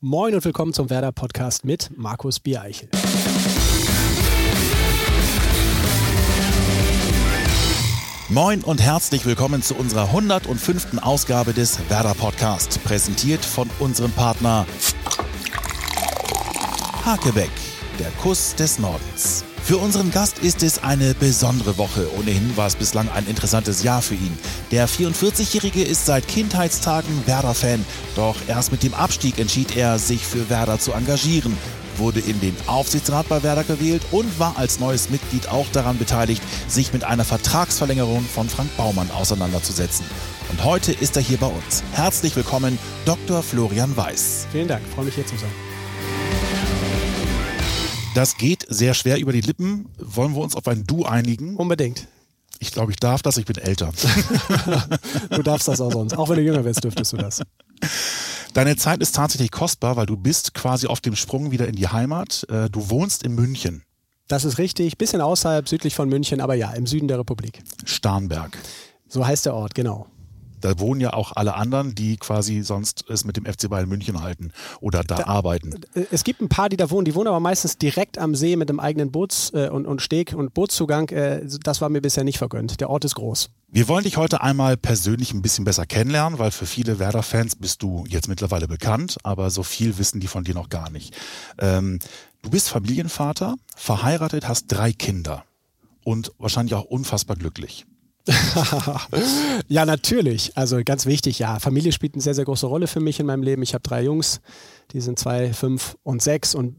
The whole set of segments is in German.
Moin und willkommen zum Werder Podcast mit Markus Biereichel. Moin und herzlich willkommen zu unserer 105. Ausgabe des Werder Podcast, präsentiert von unserem Partner Hakebeck, der Kuss des Nordens. Für unseren Gast ist es eine besondere Woche. Ohnehin war es bislang ein interessantes Jahr für ihn. Der 44-Jährige ist seit Kindheitstagen Werder-Fan. Doch erst mit dem Abstieg entschied er, sich für Werder zu engagieren wurde in den Aufsichtsrat bei Werder gewählt und war als neues Mitglied auch daran beteiligt, sich mit einer Vertragsverlängerung von Frank Baumann auseinanderzusetzen. Und heute ist er hier bei uns. Herzlich willkommen, Dr. Florian Weiß. Vielen Dank, freue mich hier zu sein. Das geht sehr schwer über die Lippen. Wollen wir uns auf ein Du einigen? Unbedingt. Ich glaube, ich darf das, ich bin älter. du darfst das auch sonst. Auch wenn du jünger wärst, dürftest du das. Deine Zeit ist tatsächlich kostbar, weil du bist quasi auf dem Sprung wieder in die Heimat. Äh, du wohnst in München. Das ist richtig, bisschen außerhalb, südlich von München, aber ja, im Süden der Republik. Starnberg. So heißt der Ort, genau da wohnen ja auch alle anderen, die quasi sonst es mit dem FC Bayern München halten oder da, da, arbeiten. Äh, es gibt ein paar, die da wohnen, die wohnen aber meistens direkt am See mit einem eigenen Boots- äh, und, und Steg- und Bootszugang. Äh, das war mir bisher nicht vergönnt. Der Ort ist groß. Wir wollen dich heute einmal persönlich ein bisschen besser kennenlernen, weil für viele Werder-Fans bist du jetzt mittlerweile bekannt, aber so viel wissen die von dir noch gar nicht. Ähm, du bist Familienvater, verheiratet, hast drei Kinder und wahrscheinlich auch unfassbar glücklich. ja, natürlich. Also ganz wichtig, ja. Familie spielt eine sehr, sehr große Rolle für mich in meinem Leben. Ich habe drei Jungs, die sind zwei, fünf und sechs und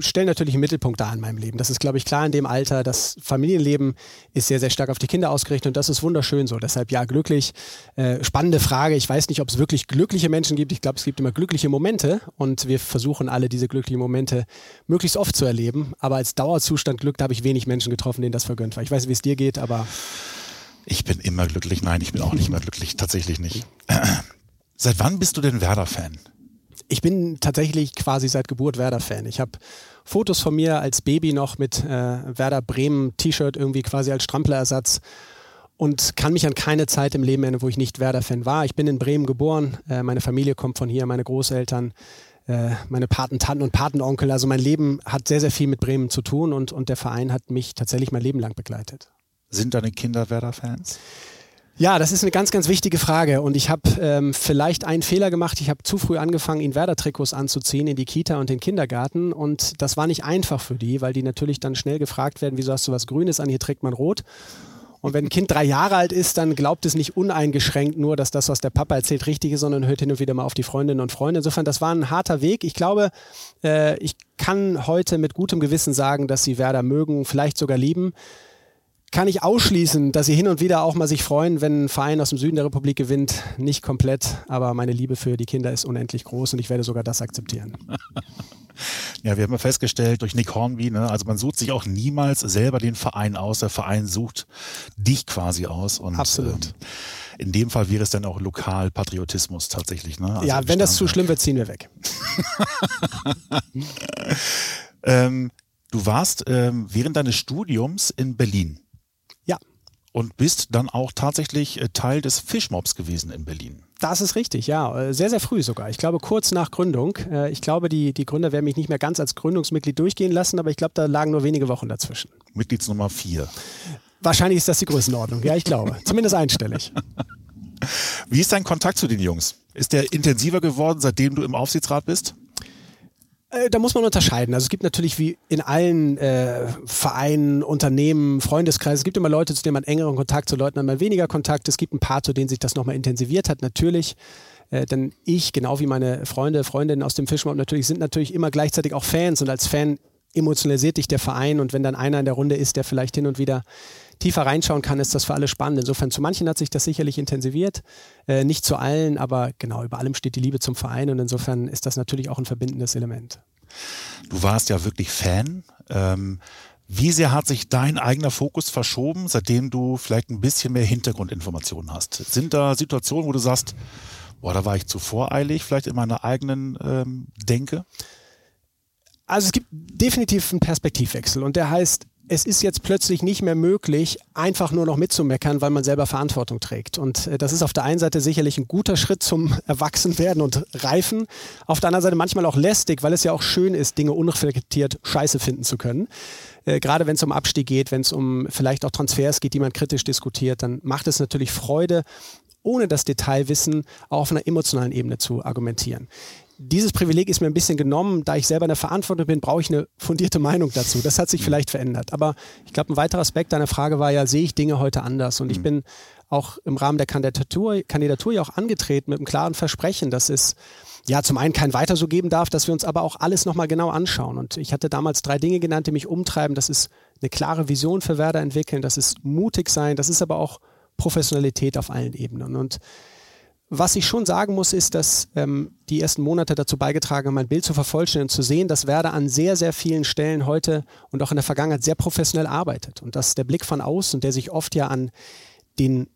stellen natürlich einen Mittelpunkt da in meinem Leben. Das ist, glaube ich, klar in dem Alter. Das Familienleben ist sehr, sehr stark auf die Kinder ausgerichtet und das ist wunderschön so. Deshalb ja, glücklich. Äh, spannende Frage. Ich weiß nicht, ob es wirklich glückliche Menschen gibt. Ich glaube, es gibt immer glückliche Momente und wir versuchen alle diese glücklichen Momente möglichst oft zu erleben. Aber als Dauerzustand Glück, da habe ich wenig Menschen getroffen, denen das vergönnt war. Ich weiß, wie es dir geht, aber ich bin immer glücklich. Nein, ich bin auch nicht mehr glücklich. Tatsächlich nicht. Seit wann bist du denn Werder-Fan? Ich bin tatsächlich quasi seit Geburt Werder-Fan. Ich habe Fotos von mir als Baby noch mit äh, Werder Bremen T-Shirt irgendwie quasi als Stramplerersatz und kann mich an keine Zeit im Leben erinnern, wo ich nicht Werder-Fan war. Ich bin in Bremen geboren. Äh, meine Familie kommt von hier, meine Großeltern, äh, meine Patentanten und Patenonkel. Also mein Leben hat sehr, sehr viel mit Bremen zu tun und, und der Verein hat mich tatsächlich mein Leben lang begleitet. Sind deine Kinder Werder-Fans? Ja, das ist eine ganz, ganz wichtige Frage. Und ich habe ähm, vielleicht einen Fehler gemacht. Ich habe zu früh angefangen, ihnen Werder-Trikots anzuziehen in die Kita und den Kindergarten. Und das war nicht einfach für die, weil die natürlich dann schnell gefragt werden, wieso hast du was Grünes an, hier trägt man Rot. Und wenn ein Kind drei Jahre alt ist, dann glaubt es nicht uneingeschränkt nur, dass das, was der Papa erzählt, richtig ist, sondern hört hin und wieder mal auf die Freundinnen und Freunde. Insofern, das war ein harter Weg. Ich glaube, äh, ich kann heute mit gutem Gewissen sagen, dass sie Werder mögen, vielleicht sogar lieben kann ich ausschließen, dass sie hin und wieder auch mal sich freuen, wenn ein Verein aus dem Süden der Republik gewinnt. Nicht komplett, aber meine Liebe für die Kinder ist unendlich groß und ich werde sogar das akzeptieren. Ja, wir haben ja festgestellt durch Nick Hornby, ne, also man sucht sich auch niemals selber den Verein aus, der Verein sucht dich quasi aus. Und, Absolut. Ähm, in dem Fall wäre es dann auch Lokalpatriotismus tatsächlich. Ne? Also ja, wenn das zu schlimm wird, ziehen wir weg. ähm, du warst ähm, während deines Studiums in Berlin und bist dann auch tatsächlich äh, Teil des Fischmobs gewesen in Berlin. Das ist richtig, ja. Äh, sehr, sehr früh sogar. Ich glaube, kurz nach Gründung. Äh, ich glaube, die, die Gründer werden mich nicht mehr ganz als Gründungsmitglied durchgehen lassen, aber ich glaube, da lagen nur wenige Wochen dazwischen. Mitgliedsnummer vier. Wahrscheinlich ist das die Größenordnung, ja, ich glaube. Zumindest einstellig. Wie ist dein Kontakt zu den Jungs? Ist der intensiver geworden, seitdem du im Aufsichtsrat bist? Äh, da muss man unterscheiden. Also es gibt natürlich wie in allen äh, Vereinen, Unternehmen, Freundeskreisen, es gibt immer Leute, zu denen man engeren Kontakt, zu Leuten hat man weniger Kontakt. Es gibt ein paar, zu denen sich das nochmal intensiviert hat, natürlich. Äh, denn ich, genau wie meine Freunde, Freundinnen aus dem Fischmob natürlich, sind natürlich immer gleichzeitig auch Fans und als Fan emotionalisiert dich der Verein und wenn dann einer in der Runde ist, der vielleicht hin und wieder tiefer reinschauen kann, ist das für alle spannend. Insofern zu manchen hat sich das sicherlich intensiviert, äh, nicht zu allen, aber genau, über allem steht die Liebe zum Verein und insofern ist das natürlich auch ein verbindendes Element. Du warst ja wirklich Fan. Ähm, wie sehr hat sich dein eigener Fokus verschoben, seitdem du vielleicht ein bisschen mehr Hintergrundinformationen hast? Sind da Situationen, wo du sagst, boah, da war ich zu voreilig, vielleicht in meiner eigenen ähm, Denke? Also es gibt definitiv einen Perspektivwechsel und der heißt, es ist jetzt plötzlich nicht mehr möglich, einfach nur noch mitzumeckern, weil man selber Verantwortung trägt. Und äh, das ist auf der einen Seite sicherlich ein guter Schritt zum Erwachsenwerden und Reifen. Auf der anderen Seite manchmal auch lästig, weil es ja auch schön ist, Dinge unreflektiert scheiße finden zu können. Äh, gerade wenn es um Abstieg geht, wenn es um vielleicht auch Transfers geht, die man kritisch diskutiert, dann macht es natürlich Freude, ohne das Detailwissen auch auf einer emotionalen Ebene zu argumentieren dieses Privileg ist mir ein bisschen genommen. Da ich selber in der Verantwortung bin, brauche ich eine fundierte Meinung dazu. Das hat sich mhm. vielleicht verändert. Aber ich glaube, ein weiterer Aspekt deiner Frage war ja, sehe ich Dinge heute anders? Und ich mhm. bin auch im Rahmen der Kandidatur, Kandidatur ja auch angetreten mit einem klaren Versprechen, dass es ja zum einen kein Weiter so geben darf, dass wir uns aber auch alles nochmal genau anschauen. Und ich hatte damals drei Dinge genannt, die mich umtreiben. Das ist eine klare Vision für Werder entwickeln, das ist mutig sein, das ist aber auch Professionalität auf allen Ebenen. Und was ich schon sagen muss, ist, dass ähm, die ersten Monate dazu beigetragen haben, mein Bild zu vervollständigen und zu sehen, dass Werder an sehr, sehr vielen Stellen heute und auch in der Vergangenheit sehr professionell arbeitet. Und dass der Blick von außen, der sich oft ja an den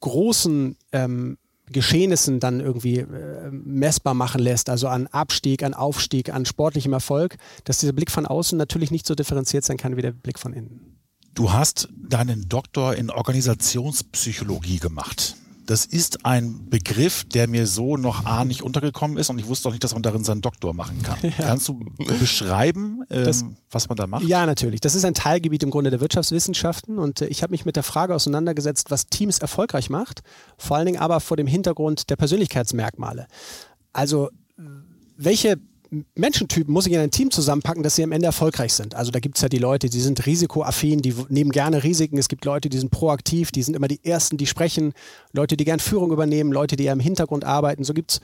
großen ähm, Geschehnissen dann irgendwie äh, messbar machen lässt, also an Abstieg, an Aufstieg, an sportlichem Erfolg, dass dieser Blick von außen natürlich nicht so differenziert sein kann wie der Blick von innen. Du hast deinen Doktor in Organisationspsychologie gemacht. Das ist ein Begriff, der mir so noch A nicht untergekommen ist und ich wusste auch nicht, dass man darin seinen Doktor machen kann. Ja. Kannst du beschreiben, ähm, das, was man da macht? Ja, natürlich. Das ist ein Teilgebiet im Grunde der Wirtschaftswissenschaften und äh, ich habe mich mit der Frage auseinandergesetzt, was Teams erfolgreich macht, vor allen Dingen aber vor dem Hintergrund der Persönlichkeitsmerkmale. Also welche Menschentypen muss ich in ein Team zusammenpacken, dass sie am Ende erfolgreich sind. Also da gibt es ja die Leute, die sind risikoaffin, die nehmen gerne Risiken. Es gibt Leute, die sind proaktiv, die sind immer die Ersten, die sprechen. Leute, die gern Führung übernehmen, Leute, die eher im Hintergrund arbeiten. So gibt es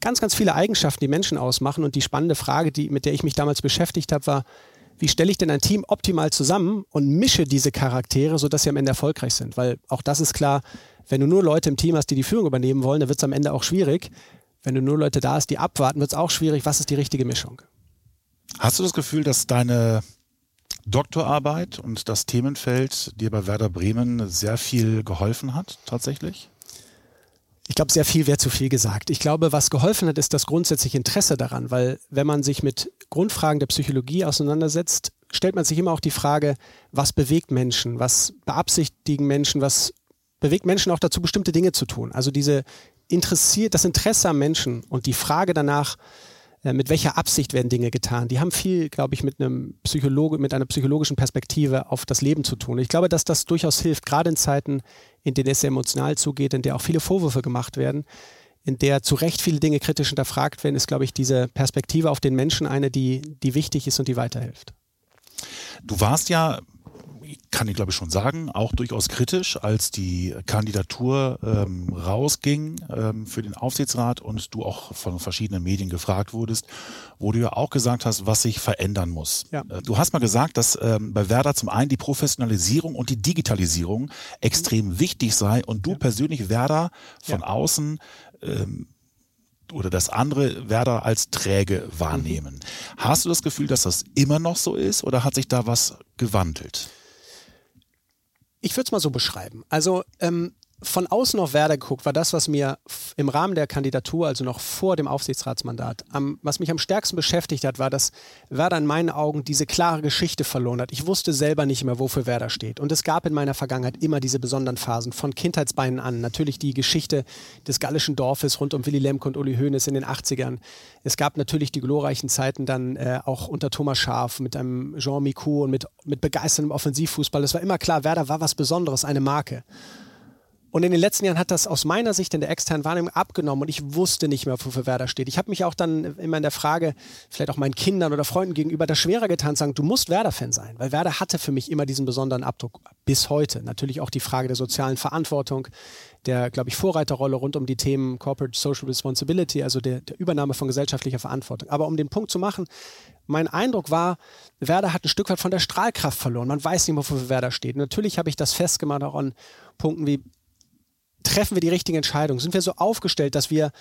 ganz, ganz viele Eigenschaften, die Menschen ausmachen. Und die spannende Frage, die, mit der ich mich damals beschäftigt habe, war, wie stelle ich denn ein Team optimal zusammen und mische diese Charaktere, sodass sie am Ende erfolgreich sind? Weil auch das ist klar, wenn du nur Leute im Team hast, die die Führung übernehmen wollen, dann wird es am Ende auch schwierig. Wenn du nur Leute da hast, die abwarten, wird es auch schwierig. Was ist die richtige Mischung? Hast du das Gefühl, dass deine Doktorarbeit und das Themenfeld dir bei Werder Bremen sehr viel geholfen hat, tatsächlich? Ich glaube, sehr viel wäre zu viel gesagt. Ich glaube, was geholfen hat, ist das grundsätzliche Interesse daran, weil wenn man sich mit Grundfragen der Psychologie auseinandersetzt, stellt man sich immer auch die Frage, was bewegt Menschen, was beabsichtigen Menschen, was bewegt Menschen auch dazu, bestimmte Dinge zu tun. Also diese interessiert, das Interesse am Menschen und die Frage danach, äh, mit welcher Absicht werden Dinge getan, die haben viel, glaube ich, mit einem Psychologe, mit einer psychologischen Perspektive auf das Leben zu tun. Ich glaube, dass das durchaus hilft, gerade in Zeiten, in denen es sehr emotional zugeht, in der auch viele Vorwürfe gemacht werden, in der zu Recht viele Dinge kritisch hinterfragt werden, ist, glaube ich, diese Perspektive auf den Menschen eine, die, die wichtig ist und die weiterhilft. Du warst ja kann ich glaube ich schon sagen, auch durchaus kritisch, als die Kandidatur ähm, rausging ähm, für den Aufsichtsrat und du auch von verschiedenen Medien gefragt wurdest, wo du ja auch gesagt hast, was sich verändern muss. Ja. Äh, du hast mal gesagt, dass ähm, bei Werder zum einen die Professionalisierung und die Digitalisierung extrem mhm. wichtig sei und du ja. persönlich Werder von ja. außen ähm, oder das andere Werder als träge wahrnehmen. Mhm. Hast du das Gefühl, dass das immer noch so ist oder hat sich da was gewandelt? Ich würde es mal so beschreiben. Also ähm, von außen auf Werder geguckt, war das, was mir im Rahmen der Kandidatur, also noch vor dem Aufsichtsratsmandat, am, was mich am stärksten beschäftigt hat, war, dass Werder in meinen Augen diese klare Geschichte verloren hat. Ich wusste selber nicht mehr, wofür Werder steht. Und es gab in meiner Vergangenheit immer diese besonderen Phasen, von Kindheitsbeinen an. Natürlich die Geschichte des gallischen Dorfes rund um Willy Lemke und Uli Hoeneß in den 80ern. Es gab natürlich die glorreichen Zeiten dann äh, auch unter Thomas Schaaf mit einem Jean Micou und mit, mit begeisterndem Offensivfußball. Es war immer klar, Werder war was Besonderes, eine Marke. Und in den letzten Jahren hat das aus meiner Sicht in der externen Wahrnehmung abgenommen und ich wusste nicht mehr, wofür Werder steht. Ich habe mich auch dann immer in der Frage, vielleicht auch meinen Kindern oder Freunden gegenüber, das schwerer getan, zu sagen, du musst Werder-Fan sein, weil Werder hatte für mich immer diesen besonderen Abdruck bis heute. Natürlich auch die Frage der sozialen Verantwortung, der, glaube ich, Vorreiterrolle rund um die Themen Corporate Social Responsibility, also der, der Übernahme von gesellschaftlicher Verantwortung. Aber um den Punkt zu machen, mein Eindruck war, Werder hat ein Stück weit von der Strahlkraft verloren. Man weiß nicht mehr, wofür Werder steht. Natürlich habe ich das festgemacht auch an Punkten wie treffen wir die richtigen Entscheidungen? Sind wir so aufgestellt, dass wir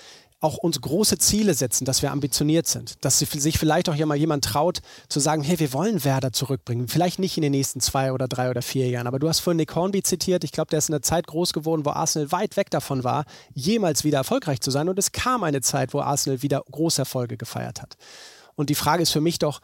auch uns große Ziele setzen, dass wir ambitioniert sind, dass sich vielleicht auch mal jemand traut zu sagen, hey, wir wollen Werder zurückbringen. Vielleicht nicht in den nächsten zwei oder drei oder vier Jahren, aber du hast vorhin Nick Hornby zitiert. Ich glaube, der ist in einer Zeit groß geworden, wo Arsenal weit weg davon war, jemals wieder erfolgreich zu sein. Und es kam eine Zeit, wo Arsenal wieder große Erfolge gefeiert hat. Und die Frage ist für mich doch,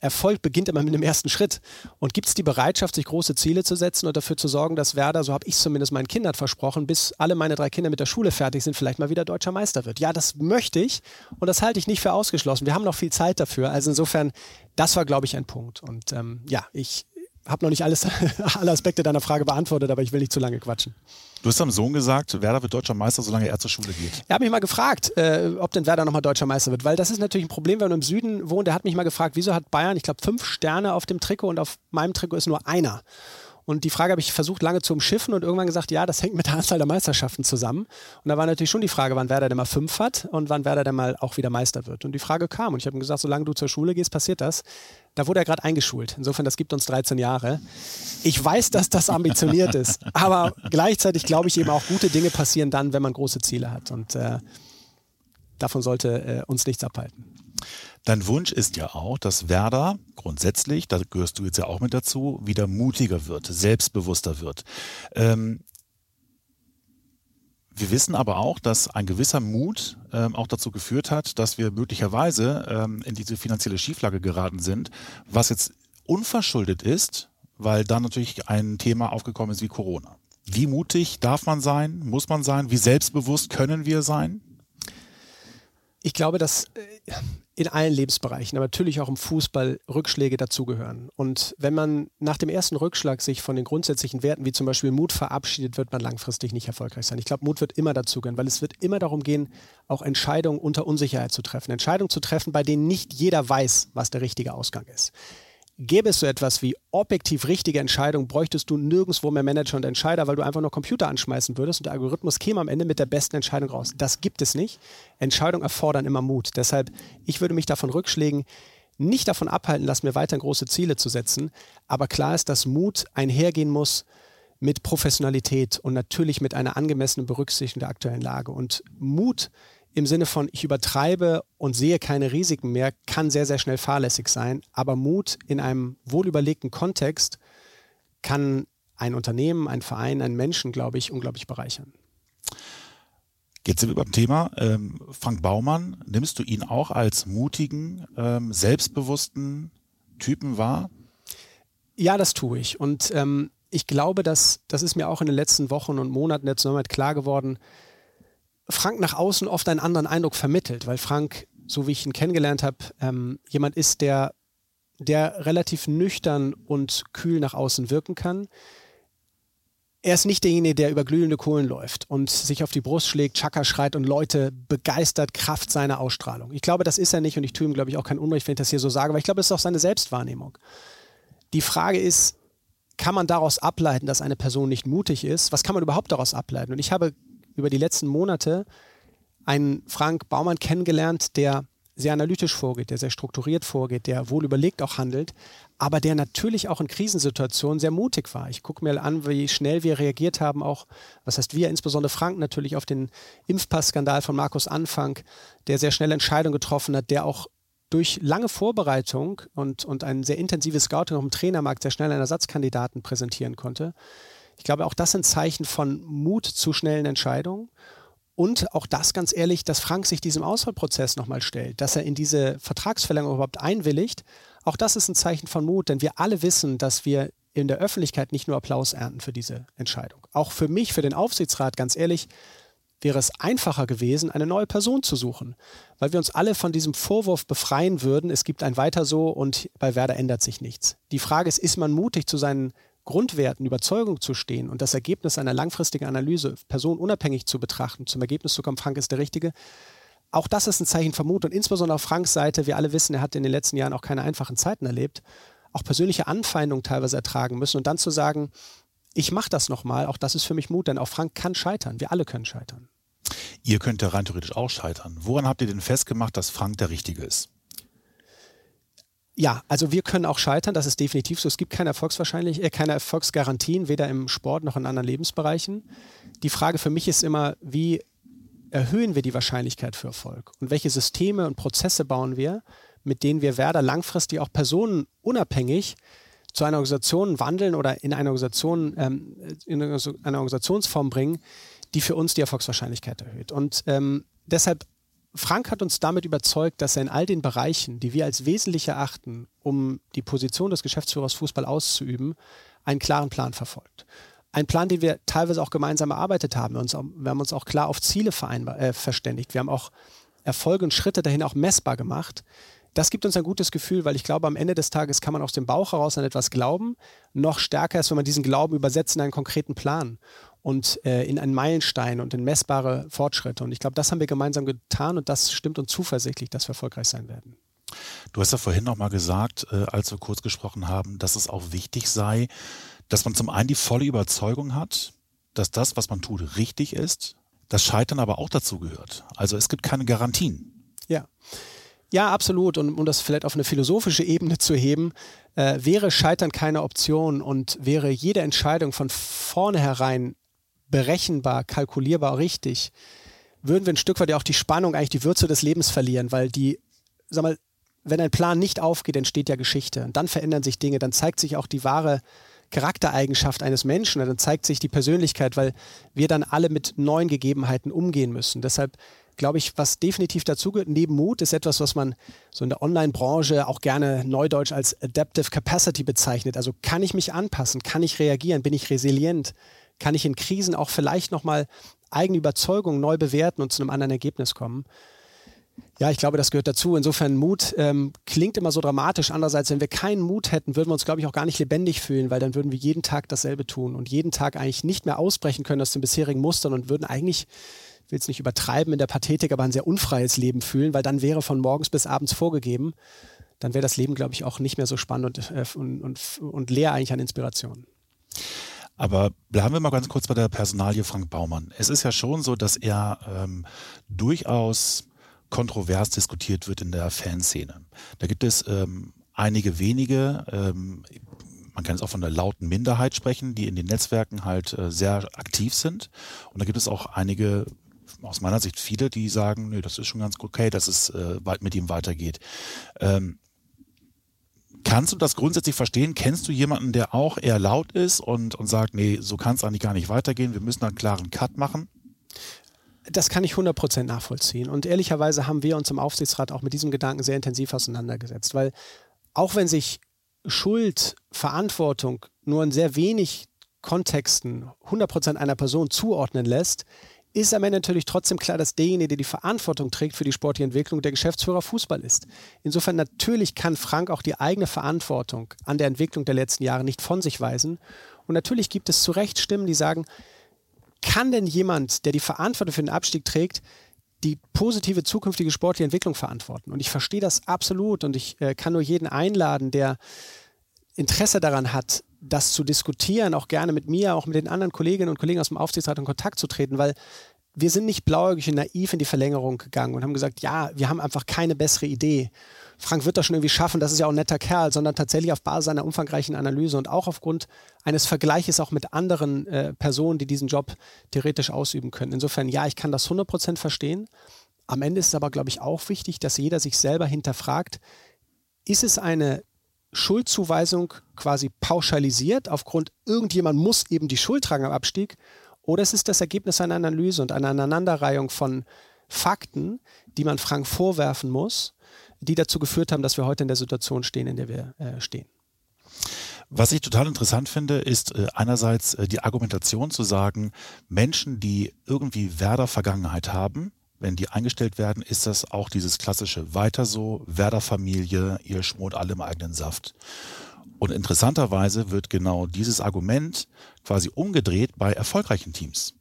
Erfolg beginnt immer mit dem ersten Schritt. Und gibt es die Bereitschaft, sich große Ziele zu setzen und dafür zu sorgen, dass Werder, so habe ich zumindest meinen Kindern versprochen, bis alle meine drei Kinder mit der Schule fertig sind, vielleicht mal wieder deutscher Meister wird. Ja, das möchte ich und das halte ich nicht für ausgeschlossen. Wir haben noch viel Zeit dafür. Also insofern, das war, glaube ich, ein Punkt. Und ähm, ja, ich habe noch nicht alles, alle Aspekte deiner Frage beantwortet, aber ich will nicht zu lange quatschen. Du hast am Sohn gesagt, Werder wird deutscher Meister, solange er zur Schule geht. Er hat mich mal gefragt, äh, ob denn Werder nochmal deutscher Meister wird, weil das ist natürlich ein Problem, wenn man im Süden wohnt. Er hat mich mal gefragt, wieso hat Bayern, ich glaube, fünf Sterne auf dem Trikot und auf meinem Trikot ist nur einer. Und die Frage habe ich versucht lange zu umschiffen und irgendwann gesagt, ja, das hängt mit der Anzahl der Meisterschaften zusammen. Und da war natürlich schon die Frage, wann Werder denn mal fünf hat und wann Werder denn mal auch wieder Meister wird. Und die Frage kam und ich habe ihm gesagt, solange du zur Schule gehst, passiert das. Da wurde er gerade eingeschult. Insofern, das gibt uns 13 Jahre. Ich weiß, dass das ambitioniert ist, aber gleichzeitig glaube ich eben auch, gute Dinge passieren dann, wenn man große Ziele hat. Und äh, davon sollte äh, uns nichts abhalten. Dein Wunsch ist ja auch, dass Werder grundsätzlich, da gehörst du jetzt ja auch mit dazu, wieder mutiger wird, selbstbewusster wird. Ähm, wir wissen aber auch, dass ein gewisser Mut ähm, auch dazu geführt hat, dass wir möglicherweise ähm, in diese finanzielle Schieflage geraten sind, was jetzt unverschuldet ist, weil da natürlich ein Thema aufgekommen ist wie Corona. Wie mutig darf man sein, muss man sein, wie selbstbewusst können wir sein? Ich glaube, dass äh, in allen Lebensbereichen, aber natürlich auch im Fußball Rückschläge dazugehören. Und wenn man nach dem ersten Rückschlag sich von den grundsätzlichen Werten wie zum Beispiel Mut verabschiedet, wird man langfristig nicht erfolgreich sein. Ich glaube, Mut wird immer dazugehören, weil es wird immer darum gehen, auch Entscheidungen unter Unsicherheit zu treffen. Entscheidungen zu treffen, bei denen nicht jeder weiß, was der richtige Ausgang ist. Gäbe es so etwas wie objektiv richtige Entscheidung, bräuchtest du nirgendwo mehr Manager und Entscheider, weil du einfach nur Computer anschmeißen würdest und der Algorithmus käme am Ende mit der besten Entscheidung raus. Das gibt es nicht. Entscheidungen erfordern immer Mut. Deshalb, ich würde mich davon Rückschlägen nicht davon abhalten lassen, mir weiterhin große Ziele zu setzen. Aber klar ist, dass Mut einhergehen muss mit Professionalität und natürlich mit einer angemessenen Berücksichtigung der aktuellen Lage. Und Mut im Sinne von, ich übertreibe und sehe keine Risiken mehr, kann sehr, sehr schnell fahrlässig sein. Aber Mut in einem wohlüberlegten Kontext kann ein Unternehmen, ein Verein, einen Menschen, glaube ich, unglaublich bereichern. Jetzt sind wir beim Thema. Ähm, Frank Baumann, nimmst du ihn auch als mutigen, ähm, selbstbewussten Typen wahr? Ja, das tue ich. Und ähm, ich glaube, dass das ist mir auch in den letzten Wochen und Monaten der Zusammenarbeit klar geworden, Frank nach außen oft einen anderen Eindruck vermittelt, weil Frank, so wie ich ihn kennengelernt habe, ähm, jemand ist, der, der relativ nüchtern und kühl nach außen wirken kann. Er ist nicht derjenige, der über glühende Kohlen läuft und sich auf die Brust schlägt, Chaka schreit und Leute begeistert Kraft seiner Ausstrahlung. Ich glaube, das ist er nicht und ich tue ihm, glaube ich, auch kein Unrecht, wenn ich das hier so sage, weil ich glaube, es ist auch seine Selbstwahrnehmung. Die Frage ist, kann man daraus ableiten, dass eine Person nicht mutig ist? Was kann man überhaupt daraus ableiten? Und ich habe über die letzten Monate einen Frank Baumann kennengelernt, der sehr analytisch vorgeht, der sehr strukturiert vorgeht, der wohl überlegt auch handelt, aber der natürlich auch in Krisensituationen sehr mutig war. Ich gucke mir an, wie schnell wir reagiert haben, auch, was heißt wir, insbesondere Frank natürlich auf den Impfpassskandal von Markus Anfang, der sehr schnell Entscheidungen getroffen hat, der auch durch lange Vorbereitung und, und ein sehr intensives Scouting auf dem Trainermarkt sehr schnell einen Ersatzkandidaten präsentieren konnte. Ich glaube, auch das sind Zeichen von Mut zu schnellen Entscheidungen. Und auch das ganz ehrlich, dass Frank sich diesem Auswahlprozess nochmal stellt, dass er in diese Vertragsverlängerung überhaupt einwilligt, auch das ist ein Zeichen von Mut, denn wir alle wissen, dass wir in der Öffentlichkeit nicht nur Applaus ernten für diese Entscheidung. Auch für mich, für den Aufsichtsrat, ganz ehrlich, wäre es einfacher gewesen, eine neue Person zu suchen, weil wir uns alle von diesem Vorwurf befreien würden, es gibt ein Weiter so und bei Werder ändert sich nichts. Die Frage ist, ist man mutig zu seinen Grundwerten, Überzeugung zu stehen und das Ergebnis einer langfristigen Analyse personenunabhängig zu betrachten, zum Ergebnis zu kommen, Frank ist der Richtige, auch das ist ein Zeichen von Mut und insbesondere auf Franks Seite, wir alle wissen, er hat in den letzten Jahren auch keine einfachen Zeiten erlebt, auch persönliche Anfeindungen teilweise ertragen müssen und dann zu sagen, ich mache das nochmal, auch das ist für mich Mut, denn auch Frank kann scheitern, wir alle können scheitern. Ihr könnt ja rein theoretisch auch scheitern. Woran habt ihr denn festgemacht, dass Frank der Richtige ist? Ja, also wir können auch scheitern, das ist definitiv so. Es gibt keine, Erfolgswahrscheinlich äh, keine Erfolgsgarantien, weder im Sport noch in anderen Lebensbereichen. Die Frage für mich ist immer, wie erhöhen wir die Wahrscheinlichkeit für Erfolg? Und welche Systeme und Prozesse bauen wir, mit denen wir Werder langfristig auch personenunabhängig zu einer Organisation wandeln oder in eine Organisation, ähm, in eine Organisationsform bringen, die für uns die Erfolgswahrscheinlichkeit erhöht. Und ähm, deshalb Frank hat uns damit überzeugt, dass er in all den Bereichen, die wir als wesentlich erachten, um die Position des Geschäftsführers Fußball auszuüben, einen klaren Plan verfolgt. Ein Plan, den wir teilweise auch gemeinsam erarbeitet haben. Wir haben uns auch klar auf Ziele äh, verständigt. Wir haben auch Erfolge und Schritte dahin auch messbar gemacht. Das gibt uns ein gutes Gefühl, weil ich glaube, am Ende des Tages kann man aus dem Bauch heraus an etwas glauben. Noch stärker ist, wenn man diesen Glauben übersetzt in einen konkreten Plan und äh, in einen Meilenstein und in messbare Fortschritte. Und ich glaube, das haben wir gemeinsam getan und das stimmt uns zuversichtlich, dass wir erfolgreich sein werden. Du hast ja vorhin noch mal gesagt, äh, als wir kurz gesprochen haben, dass es auch wichtig sei, dass man zum einen die volle Überzeugung hat, dass das, was man tut, richtig ist, das Scheitern aber auch dazu gehört. Also es gibt keine Garantien. Ja. Ja, absolut. Und um das vielleicht auf eine philosophische Ebene zu heben, äh, wäre Scheitern keine Option und wäre jede Entscheidung von vornherein berechenbar, kalkulierbar, richtig, würden wir ein Stück weit ja auch die Spannung, eigentlich die Würze des Lebens verlieren, weil die, sag mal, wenn ein Plan nicht aufgeht, entsteht ja Geschichte. Und dann verändern sich Dinge, dann zeigt sich auch die wahre Charaktereigenschaft eines Menschen, dann zeigt sich die Persönlichkeit, weil wir dann alle mit neuen Gegebenheiten umgehen müssen. Deshalb glaube ich, was definitiv dazugehört, neben Mut, ist etwas, was man so in der Online-Branche auch gerne neudeutsch als Adaptive Capacity bezeichnet. Also kann ich mich anpassen? Kann ich reagieren? Bin ich resilient? Kann ich in Krisen auch vielleicht nochmal eigene Überzeugungen neu bewerten und zu einem anderen Ergebnis kommen. Ja, ich glaube, das gehört dazu. Insofern Mut ähm, klingt immer so dramatisch. Andererseits, wenn wir keinen Mut hätten, würden wir uns, glaube ich, auch gar nicht lebendig fühlen, weil dann würden wir jeden Tag dasselbe tun und jeden Tag eigentlich nicht mehr ausbrechen können aus den bisherigen Mustern und würden eigentlich, ich will es nicht übertreiben in der Pathetik, aber ein sehr unfreies Leben fühlen, weil dann wäre von morgens bis abends vorgegeben. Dann wäre das Leben, glaube ich, auch nicht mehr so spannend und, äh, und, und, und leer eigentlich an Inspiration. Aber bleiben wir mal ganz kurz bei der Personalie Frank Baumann. Es ist ja schon so, dass er ähm, durchaus kontrovers diskutiert wird in der Fanszene. Da gibt es ähm, einige wenige, ähm, man kann es auch von der lauten Minderheit sprechen, die in den Netzwerken halt äh, sehr aktiv sind. Und da gibt es auch einige, aus meiner Sicht viele, die sagen, nee, das ist schon ganz okay, dass es äh, mit ihm weitergeht. Ähm, Kannst du das grundsätzlich verstehen? Kennst du jemanden, der auch eher laut ist und, und sagt, nee, so kann es eigentlich gar nicht weitergehen, wir müssen einen klaren Cut machen? Das kann ich 100% nachvollziehen. Und ehrlicherweise haben wir uns im Aufsichtsrat auch mit diesem Gedanken sehr intensiv auseinandergesetzt, weil auch wenn sich Schuld, Verantwortung nur in sehr wenig Kontexten 100% einer Person zuordnen lässt, ist am Ende natürlich trotzdem klar, dass derjenige, der die Verantwortung trägt für die sportliche Entwicklung, der Geschäftsführer Fußball ist. Insofern natürlich kann Frank auch die eigene Verantwortung an der Entwicklung der letzten Jahre nicht von sich weisen. Und natürlich gibt es zu Recht Stimmen, die sagen, kann denn jemand, der die Verantwortung für den Abstieg trägt, die positive zukünftige sportliche Entwicklung verantworten? Und ich verstehe das absolut und ich äh, kann nur jeden einladen, der Interesse daran hat, das zu diskutieren, auch gerne mit mir, auch mit den anderen Kolleginnen und Kollegen aus dem Aufsichtsrat in Kontakt zu treten, weil wir sind nicht blauäugig und naiv in die Verlängerung gegangen und haben gesagt, ja, wir haben einfach keine bessere Idee. Frank wird das schon irgendwie schaffen, das ist ja auch ein netter Kerl, sondern tatsächlich auf Basis einer umfangreichen Analyse und auch aufgrund eines Vergleiches auch mit anderen äh, Personen, die diesen Job theoretisch ausüben können. Insofern, ja, ich kann das 100% verstehen. Am Ende ist es aber, glaube ich, auch wichtig, dass jeder sich selber hinterfragt, ist es eine Schuldzuweisung quasi pauschalisiert, aufgrund irgendjemand muss eben die Schuld tragen am Abstieg, oder es ist das Ergebnis einer Analyse und einer Aneinanderreihung von Fakten, die man Frank vorwerfen muss, die dazu geführt haben, dass wir heute in der Situation stehen, in der wir äh, stehen. Was ich total interessant finde, ist äh, einerseits äh, die Argumentation zu sagen, Menschen, die irgendwie Werder-Vergangenheit haben, wenn die eingestellt werden, ist das auch dieses klassische Weiter so, Werder-Familie, ihr schmort alle im eigenen Saft. Und interessanterweise wird genau dieses Argument quasi umgedreht bei erfolgreichen Teams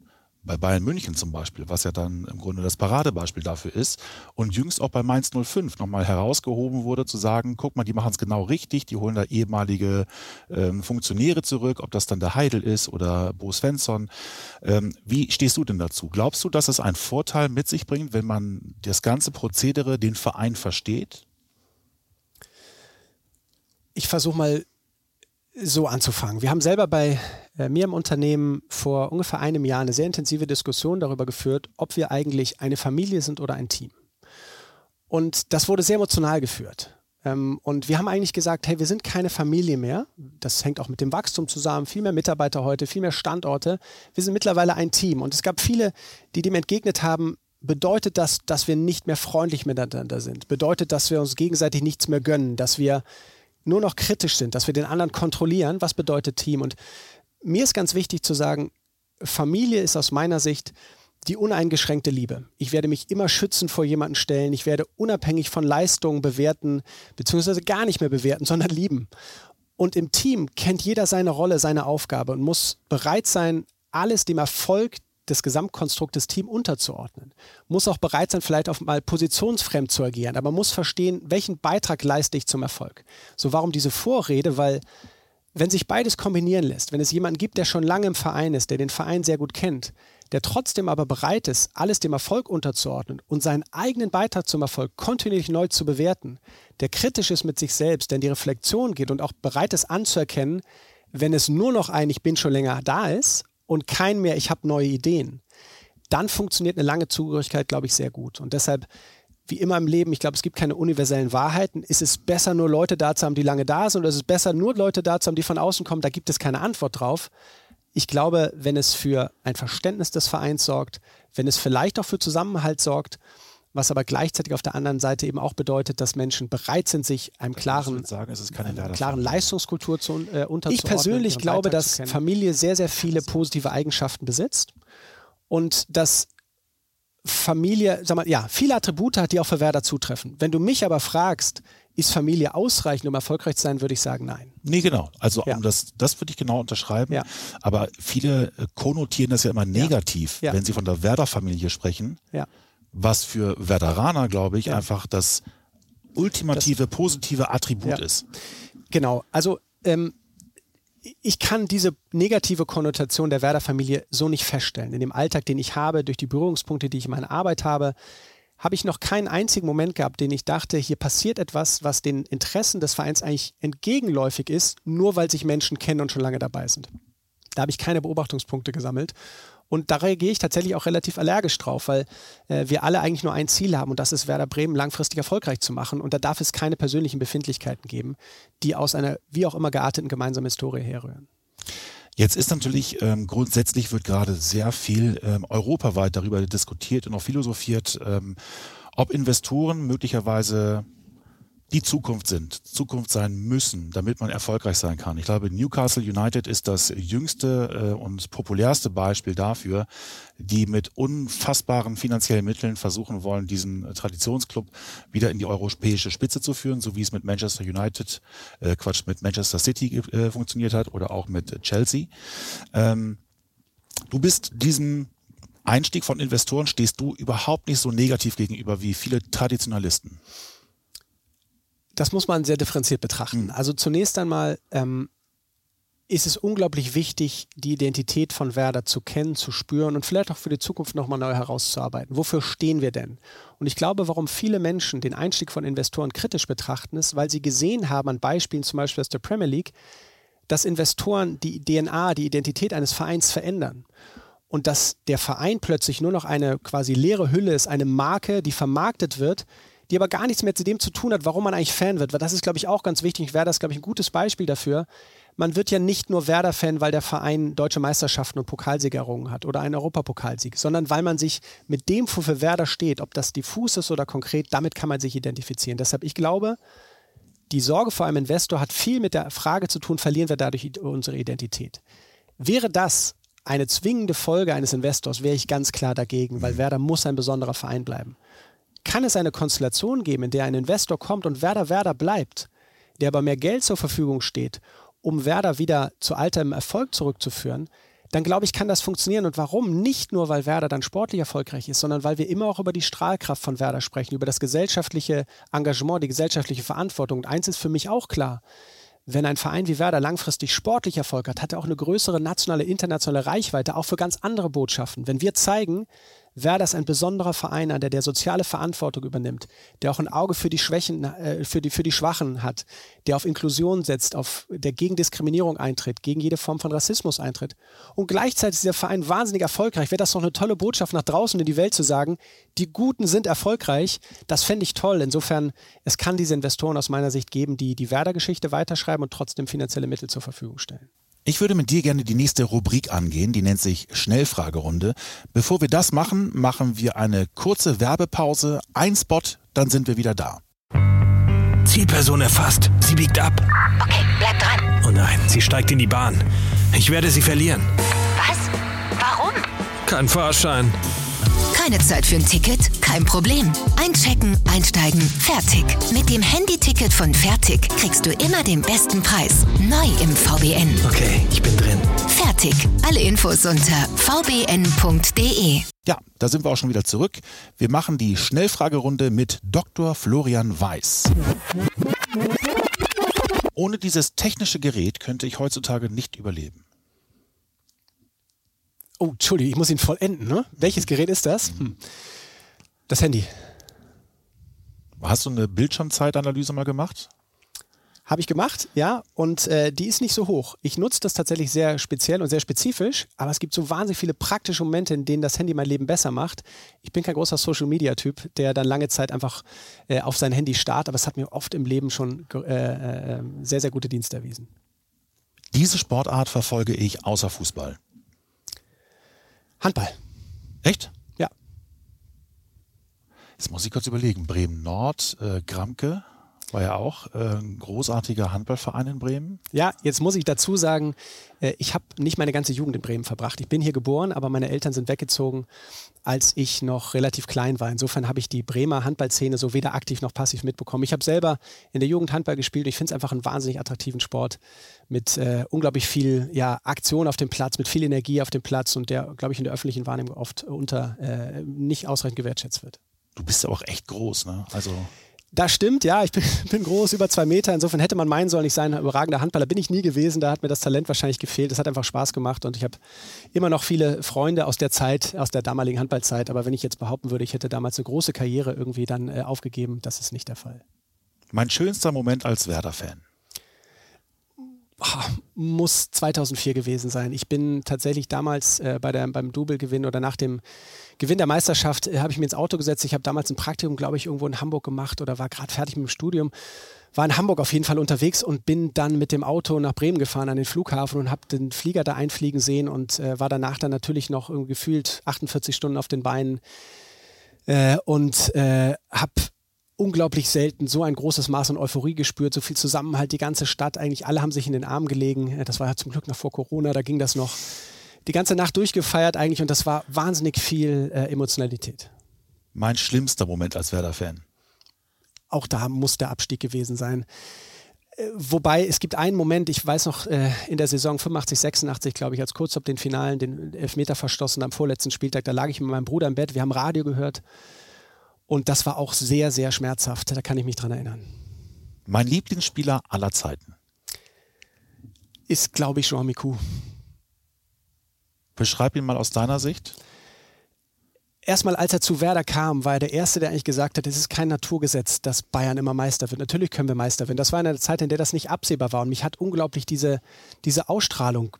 bei Bayern München zum Beispiel, was ja dann im Grunde das Paradebeispiel dafür ist. Und jüngst auch bei Mainz 05 nochmal herausgehoben wurde, zu sagen, guck mal, die machen es genau richtig, die holen da ehemalige ähm, Funktionäre zurück, ob das dann der Heidel ist oder Bo Svensson. Ähm, wie stehst du denn dazu? Glaubst du, dass es einen Vorteil mit sich bringt, wenn man das ganze Prozedere, den Verein versteht? Ich versuche mal so anzufangen. Wir haben selber bei äh, mir im Unternehmen vor ungefähr einem Jahr eine sehr intensive Diskussion darüber geführt, ob wir eigentlich eine Familie sind oder ein Team. Und das wurde sehr emotional geführt. Ähm, und wir haben eigentlich gesagt, hey, wir sind keine Familie mehr. Das hängt auch mit dem Wachstum zusammen. Viel mehr Mitarbeiter heute, viel mehr Standorte. Wir sind mittlerweile ein Team. Und es gab viele, die dem entgegnet haben, bedeutet das, dass wir nicht mehr freundlich miteinander sind? Bedeutet, dass wir uns gegenseitig nichts mehr gönnen, dass wir nur noch kritisch sind, dass wir den anderen kontrollieren? Was bedeutet Team? Und mir ist ganz wichtig zu sagen, Familie ist aus meiner Sicht die uneingeschränkte Liebe. Ich werde mich immer schützen vor jemanden stellen. Ich werde unabhängig von Leistungen bewerten, beziehungsweise gar nicht mehr bewerten, sondern lieben. Und im Team kennt jeder seine Rolle, seine Aufgabe und muss bereit sein, alles dem Erfolg des Gesamtkonstruktes Team unterzuordnen. Muss auch bereit sein, vielleicht auch mal positionsfremd zu agieren, aber muss verstehen, welchen Beitrag leiste ich zum Erfolg. So warum diese Vorrede? Weil wenn sich beides kombinieren lässt, wenn es jemanden gibt, der schon lange im Verein ist, der den Verein sehr gut kennt, der trotzdem aber bereit ist, alles dem Erfolg unterzuordnen und seinen eigenen Beitrag zum Erfolg kontinuierlich neu zu bewerten, der kritisch ist mit sich selbst, der in die Reflexion geht und auch bereit ist anzuerkennen, wenn es nur noch ein Ich bin schon länger da ist und kein mehr Ich habe neue Ideen, dann funktioniert eine lange Zugehörigkeit, glaube ich, sehr gut. Und deshalb, wie immer im Leben, ich glaube, es gibt keine universellen Wahrheiten. Ist es besser, nur Leute da zu haben, die lange da sind, oder ist es besser, nur Leute da zu haben, die von außen kommen? Da gibt es keine Antwort drauf. Ich glaube, wenn es für ein Verständnis des Vereins sorgt, wenn es vielleicht auch für Zusammenhalt sorgt, was aber gleichzeitig auf der anderen Seite eben auch bedeutet, dass Menschen bereit sind, sich einem klaren, sagen, eine klaren Leistungskultur zu, äh, unterzuordnen. Ich persönlich glaube, dass Familie sehr, sehr viele positive Eigenschaften besitzt und dass Familie, sag mal, ja, viele Attribute hat, die auch für Werder zutreffen. Wenn du mich aber fragst, ist Familie ausreichend, um erfolgreich zu sein, würde ich sagen, nein. Nee, genau. Also ja. um das, das würde ich genau unterschreiben. Ja. Aber viele äh, konnotieren das ja immer negativ, ja. wenn sie von der Werder-Familie sprechen. Ja was für Veteraner, glaube ich, ja. einfach das ultimative, das, positive Attribut ja. ist. Genau, also ähm, ich kann diese negative Konnotation der Werder-Familie so nicht feststellen. In dem Alltag, den ich habe, durch die Berührungspunkte, die ich in meiner Arbeit habe, habe ich noch keinen einzigen Moment gehabt, den ich dachte, hier passiert etwas, was den Interessen des Vereins eigentlich entgegenläufig ist, nur weil sich Menschen kennen und schon lange dabei sind. Da habe ich keine Beobachtungspunkte gesammelt. Und da reagiere ich tatsächlich auch relativ allergisch drauf, weil äh, wir alle eigentlich nur ein Ziel haben und das ist Werder Bremen langfristig erfolgreich zu machen. Und da darf es keine persönlichen Befindlichkeiten geben, die aus einer wie auch immer gearteten gemeinsamen Historie herrühren. Jetzt ist natürlich ähm, grundsätzlich wird gerade sehr viel ähm, europaweit darüber diskutiert und auch philosophiert, ähm, ob Investoren möglicherweise die Zukunft sind, Zukunft sein müssen, damit man erfolgreich sein kann. Ich glaube, Newcastle United ist das jüngste äh, und populärste Beispiel dafür, die mit unfassbaren finanziellen Mitteln versuchen wollen, diesen Traditionsclub wieder in die europäische Spitze zu führen, so wie es mit Manchester United, äh, Quatsch, mit Manchester City äh, funktioniert hat oder auch mit Chelsea. Ähm, du bist diesem Einstieg von Investoren stehst du überhaupt nicht so negativ gegenüber wie viele Traditionalisten das muss man sehr differenziert betrachten. Mhm. Also zunächst einmal ähm, ist es unglaublich wichtig, die Identität von Werder zu kennen, zu spüren und vielleicht auch für die Zukunft nochmal neu herauszuarbeiten. Wofür stehen wir denn? Und ich glaube, warum viele Menschen den Einstieg von Investoren kritisch betrachten, ist, weil sie gesehen haben an Beispielen zum Beispiel aus der Premier League, dass Investoren die DNA, die Identität eines Vereins verändern. Und dass der Verein plötzlich nur noch eine quasi leere Hülle ist, eine Marke, die vermarktet wird, die aber gar nichts mehr zu dem zu tun hat, warum man eigentlich Fan wird. Weil das ist, glaube ich, auch ganz wichtig. Werder ist, glaube ich, ein gutes Beispiel dafür. Man wird ja nicht nur Werder-Fan, weil der Verein deutsche Meisterschaften und Pokalsieg errungen hat oder einen Europapokalsieg, sondern weil man sich mit dem, wofür Werder steht, ob das diffus ist oder konkret, damit kann man sich identifizieren. Deshalb, ich glaube, die Sorge vor einem Investor hat viel mit der Frage zu tun, verlieren wir dadurch unsere Identität. Wäre das eine zwingende Folge eines Investors, wäre ich ganz klar dagegen, weil Werder muss ein besonderer Verein bleiben kann es eine Konstellation geben, in der ein Investor kommt und Werder Werder bleibt, der aber mehr Geld zur Verfügung steht, um Werder wieder zu altem Erfolg zurückzuführen, dann glaube ich, kann das funktionieren. Und warum? Nicht nur, weil Werder dann sportlich erfolgreich ist, sondern weil wir immer auch über die Strahlkraft von Werder sprechen, über das gesellschaftliche Engagement, die gesellschaftliche Verantwortung. Und eins ist für mich auch klar, wenn ein Verein wie Werder langfristig sportlich Erfolg hat, hat er auch eine größere nationale, internationale Reichweite, auch für ganz andere Botschaften. Wenn wir zeigen, Werder ist ein besonderer Verein, der der soziale Verantwortung übernimmt, der auch ein Auge für die Schwächen, äh, für die, für die Schwachen hat, der auf Inklusion setzt, auf, der gegen Diskriminierung eintritt, gegen jede Form von Rassismus eintritt. Und gleichzeitig ist der Verein wahnsinnig erfolgreich. Wäre das doch eine tolle Botschaft nach draußen in die Welt zu sagen, die Guten sind erfolgreich. Das fände ich toll. Insofern, es kann diese Investoren aus meiner Sicht geben, die die Werder-Geschichte weiterschreiben und trotzdem finanzielle Mittel zur Verfügung stellen. Ich würde mit dir gerne die nächste Rubrik angehen, die nennt sich Schnellfragerunde. Bevor wir das machen, machen wir eine kurze Werbepause, ein Spot, dann sind wir wieder da. Zielperson erfasst. Sie biegt ab. Okay, bleib dran. Oh nein, sie steigt in die Bahn. Ich werde sie verlieren. Was? Warum? Kein Fahrschein. Keine Zeit für ein Ticket? Kein Problem. Einchecken, einsteigen, fertig. Mit dem Handyticket von Fertig kriegst du immer den besten Preis. Neu im VBN. Okay, ich bin drin. Fertig. Alle Infos unter vbn.de. Ja, da sind wir auch schon wieder zurück. Wir machen die Schnellfragerunde mit Dr. Florian Weiß. Ohne dieses technische Gerät könnte ich heutzutage nicht überleben. Oh, Entschuldigung, ich muss ihn vollenden, ne? Welches Gerät ist das? Hm. Das Handy. Hast du eine Bildschirmzeitanalyse mal gemacht? Habe ich gemacht, ja, und äh, die ist nicht so hoch. Ich nutze das tatsächlich sehr speziell und sehr spezifisch, aber es gibt so wahnsinnig viele praktische Momente, in denen das Handy mein Leben besser macht. Ich bin kein großer Social-Media-Typ, der dann lange Zeit einfach äh, auf sein Handy starrt, aber es hat mir oft im Leben schon äh, äh, sehr, sehr gute Dienste erwiesen. Diese Sportart verfolge ich außer Fußball. Handball. Echt? Jetzt muss ich kurz überlegen. Bremen Nord, äh, Gramke war ja auch äh, ein großartiger Handballverein in Bremen. Ja, jetzt muss ich dazu sagen, äh, ich habe nicht meine ganze Jugend in Bremen verbracht. Ich bin hier geboren, aber meine Eltern sind weggezogen, als ich noch relativ klein war. Insofern habe ich die Bremer Handballszene so weder aktiv noch passiv mitbekommen. Ich habe selber in der Jugend Handball gespielt. Ich finde es einfach einen wahnsinnig attraktiven Sport mit äh, unglaublich viel ja, Aktion auf dem Platz, mit viel Energie auf dem Platz und der, glaube ich, in der öffentlichen Wahrnehmung oft unter äh, nicht ausreichend gewertschätzt wird. Du bist aber auch echt groß, ne? Also das stimmt, ja. Ich bin, bin, groß, über zwei Meter. Insofern hätte man meinen sollen, ich sei ein überragender Handballer. Bin ich nie gewesen. Da hat mir das Talent wahrscheinlich gefehlt. Es hat einfach Spaß gemacht und ich habe immer noch viele Freunde aus der Zeit, aus der damaligen Handballzeit. Aber wenn ich jetzt behaupten würde, ich hätte damals eine große Karriere irgendwie dann äh, aufgegeben, das ist nicht der Fall. Mein schönster Moment als Werder-Fan muss 2004 gewesen sein. Ich bin tatsächlich damals äh, bei der, beim Double-Gewinn oder nach dem Gewinn der Meisterschaft äh, habe ich mir ins Auto gesetzt. Ich habe damals ein Praktikum, glaube ich, irgendwo in Hamburg gemacht oder war gerade fertig mit dem Studium. War in Hamburg auf jeden Fall unterwegs und bin dann mit dem Auto nach Bremen gefahren an den Flughafen und habe den Flieger da einfliegen sehen und äh, war danach dann natürlich noch gefühlt 48 Stunden auf den Beinen äh, und äh, habe unglaublich selten so ein großes Maß an Euphorie gespürt, so viel Zusammenhalt, die ganze Stadt, eigentlich alle haben sich in den Arm gelegen. Das war ja zum Glück noch vor Corona, da ging das noch die ganze Nacht durchgefeiert eigentlich und das war wahnsinnig viel äh, Emotionalität. Mein schlimmster Moment als Werder-Fan. Auch da muss der Abstieg gewesen sein. Äh, wobei es gibt einen Moment, ich weiß noch, äh, in der Saison 85, 86, glaube ich, als kurz auf den Finalen den Elfmeter verstoßen am vorletzten Spieltag, da lag ich mit meinem Bruder im Bett, wir haben Radio gehört und das war auch sehr, sehr schmerzhaft. Da kann ich mich dran erinnern. Mein Lieblingsspieler aller Zeiten ist, glaube ich, Jean Miku. Beschreib ihn mal aus deiner Sicht. Erstmal, als er zu Werder kam, war er der Erste, der eigentlich gesagt hat, es ist kein Naturgesetz, dass Bayern immer Meister wird. Natürlich können wir Meister werden. Das war in einer Zeit, in der das nicht absehbar war. Und mich hat unglaublich diese, diese Ausstrahlung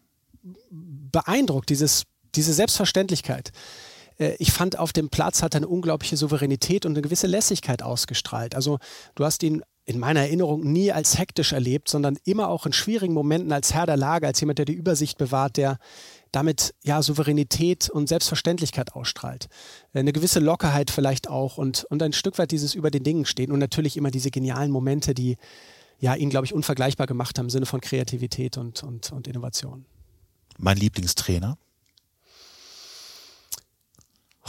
beeindruckt, dieses, diese Selbstverständlichkeit. Äh, ich fand, auf dem Platz hat er eine unglaubliche Souveränität und eine gewisse Lässigkeit ausgestrahlt. Also du hast ihn in meiner Erinnerung nie als hektisch erlebt, sondern immer auch in schwierigen Momenten als Herr der Lage, als jemand, der die Übersicht bewahrt, der damit ja Souveränität und Selbstverständlichkeit ausstrahlt. Äh, eine gewisse Lockerheit vielleicht auch und, und ein Stück weit dieses über den Dingen stehen und natürlich immer diese genialen Momente, die ja ihn, glaube ich, unvergleichbar gemacht haben im Sinne von Kreativität und, und, und Innovation. Mein Lieblingstrainer?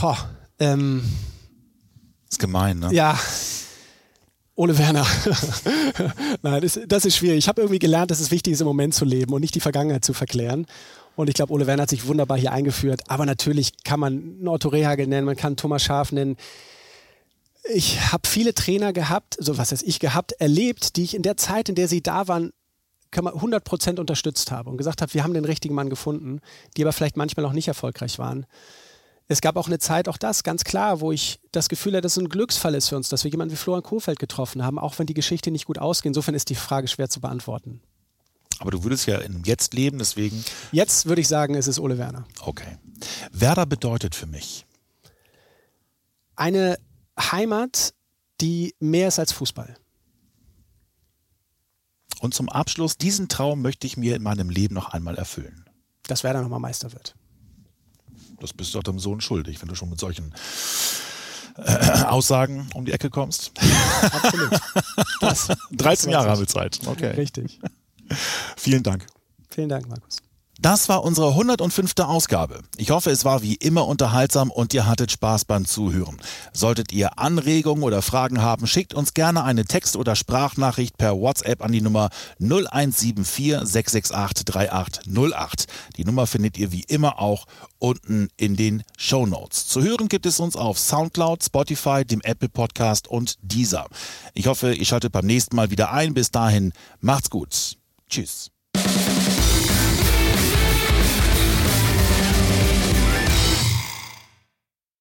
Ho, ähm, ist gemein, ne? Ja. Ole Werner. Nein, das, das, ist schwierig. Ich habe irgendwie gelernt, dass es wichtig ist, im Moment zu leben und nicht die Vergangenheit zu verklären. Und ich glaube, Ole Werner hat sich wunderbar hier eingeführt. Aber natürlich kann man Otto Rehagel nennen, man kann Thomas Schaf nennen. Ich habe viele Trainer gehabt, so was heißt ich gehabt, erlebt, die ich in der Zeit, in der sie da waren, 100 Prozent unterstützt habe und gesagt habe, wir haben den richtigen Mann gefunden, die aber vielleicht manchmal auch nicht erfolgreich waren. Es gab auch eine Zeit, auch das ganz klar, wo ich das Gefühl hatte, dass es ein Glücksfall ist für uns, dass wir jemanden wie Florian Kohfeldt getroffen haben, auch wenn die Geschichte nicht gut ausgeht. Insofern ist die Frage schwer zu beantworten. Aber du würdest ja im Jetzt leben, deswegen. Jetzt würde ich sagen, es ist Ole Werner. Okay. Werder bedeutet für mich eine Heimat, die mehr ist als Fußball. Und zum Abschluss, diesen Traum möchte ich mir in meinem Leben noch einmal erfüllen. Dass Werder nochmal Meister wird. Das bist du doch deinem Sohn schuldig, wenn du schon mit solchen äh, Aussagen um die Ecke kommst. Absolut. Das, 13 Jahre haben wir Zeit. Okay. Richtig. Vielen Dank. Vielen Dank, Markus. Das war unsere 105. Ausgabe. Ich hoffe, es war wie immer unterhaltsam und ihr hattet Spaß beim Zuhören. Solltet ihr Anregungen oder Fragen haben, schickt uns gerne eine Text- oder Sprachnachricht per WhatsApp an die Nummer 0174 668 3808. Die Nummer findet ihr wie immer auch unten in den Show Notes. Zu hören gibt es uns auf Soundcloud, Spotify, dem Apple Podcast und Deezer. Ich hoffe, ihr schaltet beim nächsten Mal wieder ein. Bis dahin, macht's gut. Tschüss.